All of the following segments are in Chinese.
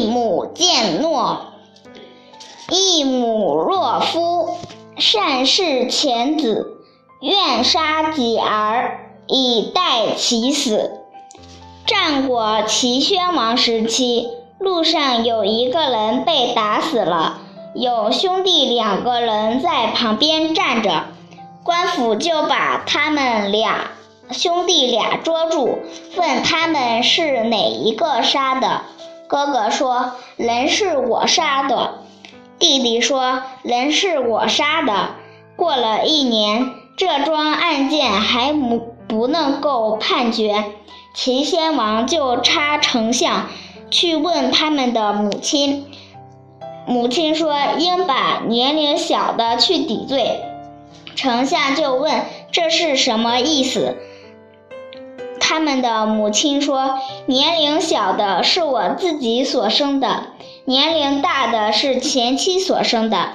母见诺。一母若夫，善事前子，愿杀己儿以待其死。战国齐宣王时期，路上有一个人被打死了，有兄弟两个人在旁边站着，官府就把他们俩兄弟俩捉住，问他们是哪一个杀的。哥哥说：“人是我杀的。”弟弟说：“人是我杀的。”过了一年，这桩案件还不不能够判决，秦先王就差丞相去问他们的母亲。母亲说：“应把年龄小的去抵罪。”丞相就问：“这是什么意思？”他们的母亲说：“年龄小的是我自己所生的。”年龄大的是前妻所生的，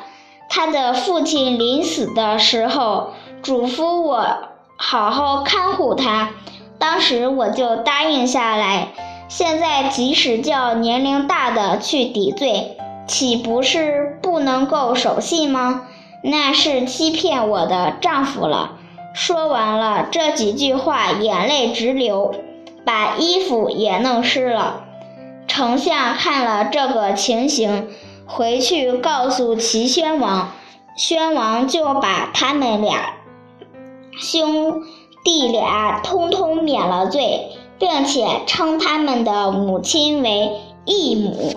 他的父亲临死的时候嘱咐我好好看护他，当时我就答应下来。现在即使叫年龄大的去抵罪，岂不是不能够守信吗？那是欺骗我的丈夫了。说完了这几句话，眼泪直流，把衣服也弄湿了。丞相看了这个情形，回去告诉齐宣王，宣王就把他们俩兄弟俩通通免了罪，并且称他们的母亲为义母。